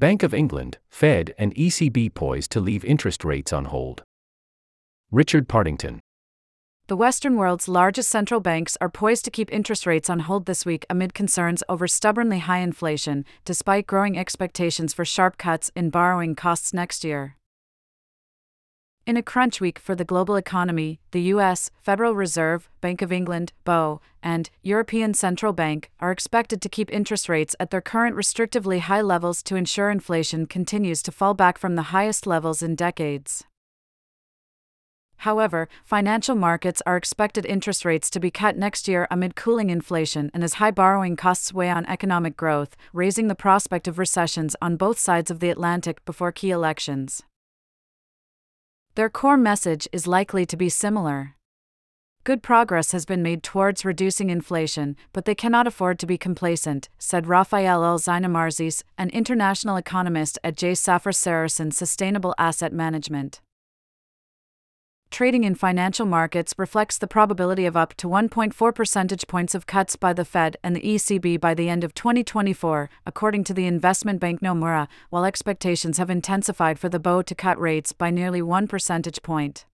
Bank of England, Fed, and ECB poised to leave interest rates on hold. Richard Partington. The Western world's largest central banks are poised to keep interest rates on hold this week amid concerns over stubbornly high inflation, despite growing expectations for sharp cuts in borrowing costs next year. In a crunch week for the global economy, the US, Federal Reserve, Bank of England, BOE, and European Central Bank are expected to keep interest rates at their current restrictively high levels to ensure inflation continues to fall back from the highest levels in decades. However, financial markets are expected interest rates to be cut next year amid cooling inflation and as high borrowing costs weigh on economic growth, raising the prospect of recessions on both sides of the Atlantic before key elections. Their core message is likely to be similar. Good progress has been made towards reducing inflation, but they cannot afford to be complacent, said Raphael Olszyna-Marzys, an international economist at J. Safra Sarasin Sustainable Asset Management trading in financial markets reflects the probability of up to 1.4 percentage points of cuts by the Fed and the ECB by the end of 2024, according to the investment bank Nomura, while expectations have intensified for the BOE to cut rates by nearly 1 percentage point.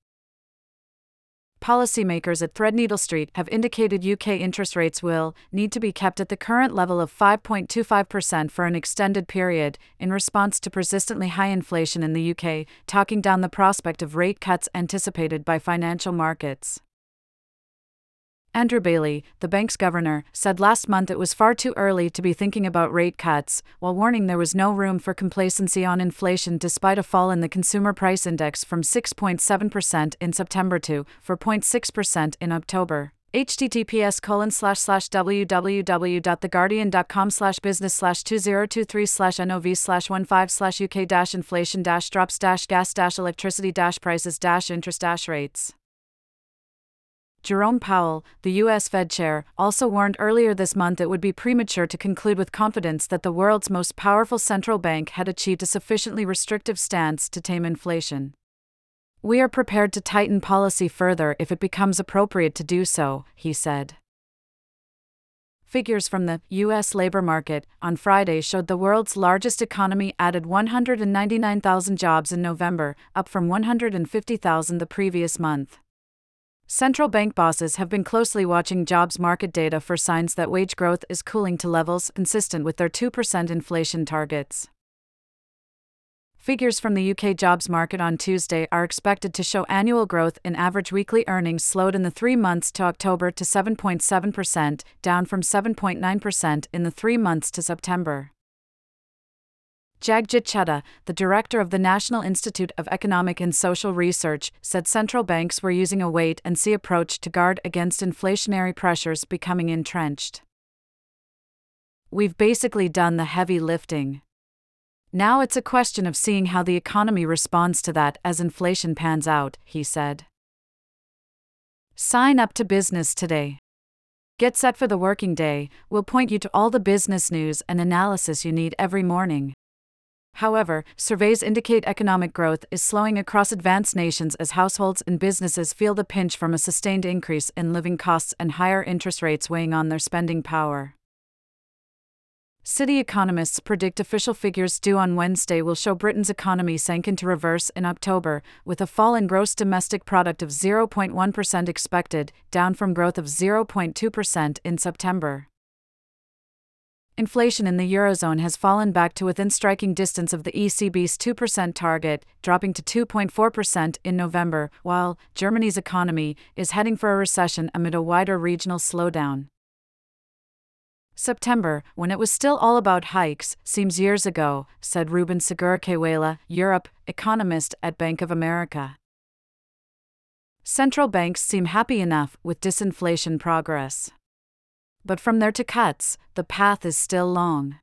Policymakers at Threadneedle Street have indicated UK interest rates will need to be kept at the current level of 5.25% for an extended period, in response to persistently high inflation in the UK, talking down the prospect of rate cuts anticipated by financial markets. Andrew Bailey, the bank's governor, said last month it was far too early to be thinking about rate cuts, while warning there was no room for complacency on inflation despite a fall in the consumer price index from 6.7% in September to 4.6% in October. Https colon slash slash www.theguardian.com slash business slash 2023 slash nov slash 15 slash uk dash inflation dash drops dash gas dash electricity dash prices dash interest dash rates Jerome Powell, the U.S. Fed chair, also warned earlier this month it would be premature to conclude with confidence that the world's most powerful central bank had achieved a sufficiently restrictive stance to tame inflation. We are prepared to tighten policy further if it becomes appropriate to do so, he said. Figures from the U.S. labor market on Friday showed the world's largest economy added 199,000 jobs in November, up from 150,000 the previous month. Central bank bosses have been closely watching jobs market data for signs that wage growth is cooling to levels consistent with their 2% inflation targets. Figures from the UK jobs market on Tuesday are expected to show annual growth in average weekly earnings slowed in the three months to October to 7.7%, down from 7.9% in the three months to September. Jagjit Chadha, the director of the National Institute of Economic and Social Research, said central banks were using a wait and see approach to guard against inflationary pressures becoming entrenched. We've basically done the heavy lifting. Now it's a question of seeing how the economy responds to that as inflation pans out, he said. Sign up to business today. Get set for the working day, we'll point you to all the business news and analysis you need every morning. However, surveys indicate economic growth is slowing across advanced nations as households and businesses feel the pinch from a sustained increase in living costs and higher interest rates weighing on their spending power. City economists predict official figures due on Wednesday will show Britain's economy sank into reverse in October, with a fall in gross domestic product of 0.1% expected, down from growth of 0.2% in September. Inflation in the Eurozone has fallen back to within striking distance of the ECB's 2% target, dropping to 2.4% in November, while Germany's economy is heading for a recession amid a wider regional slowdown. September, when it was still all about hikes, seems years ago, said Ruben Segura-Cayuela, Europe economist at Bank of America. Central banks seem happy enough with disinflation progress but from there to cuts, the path is still long.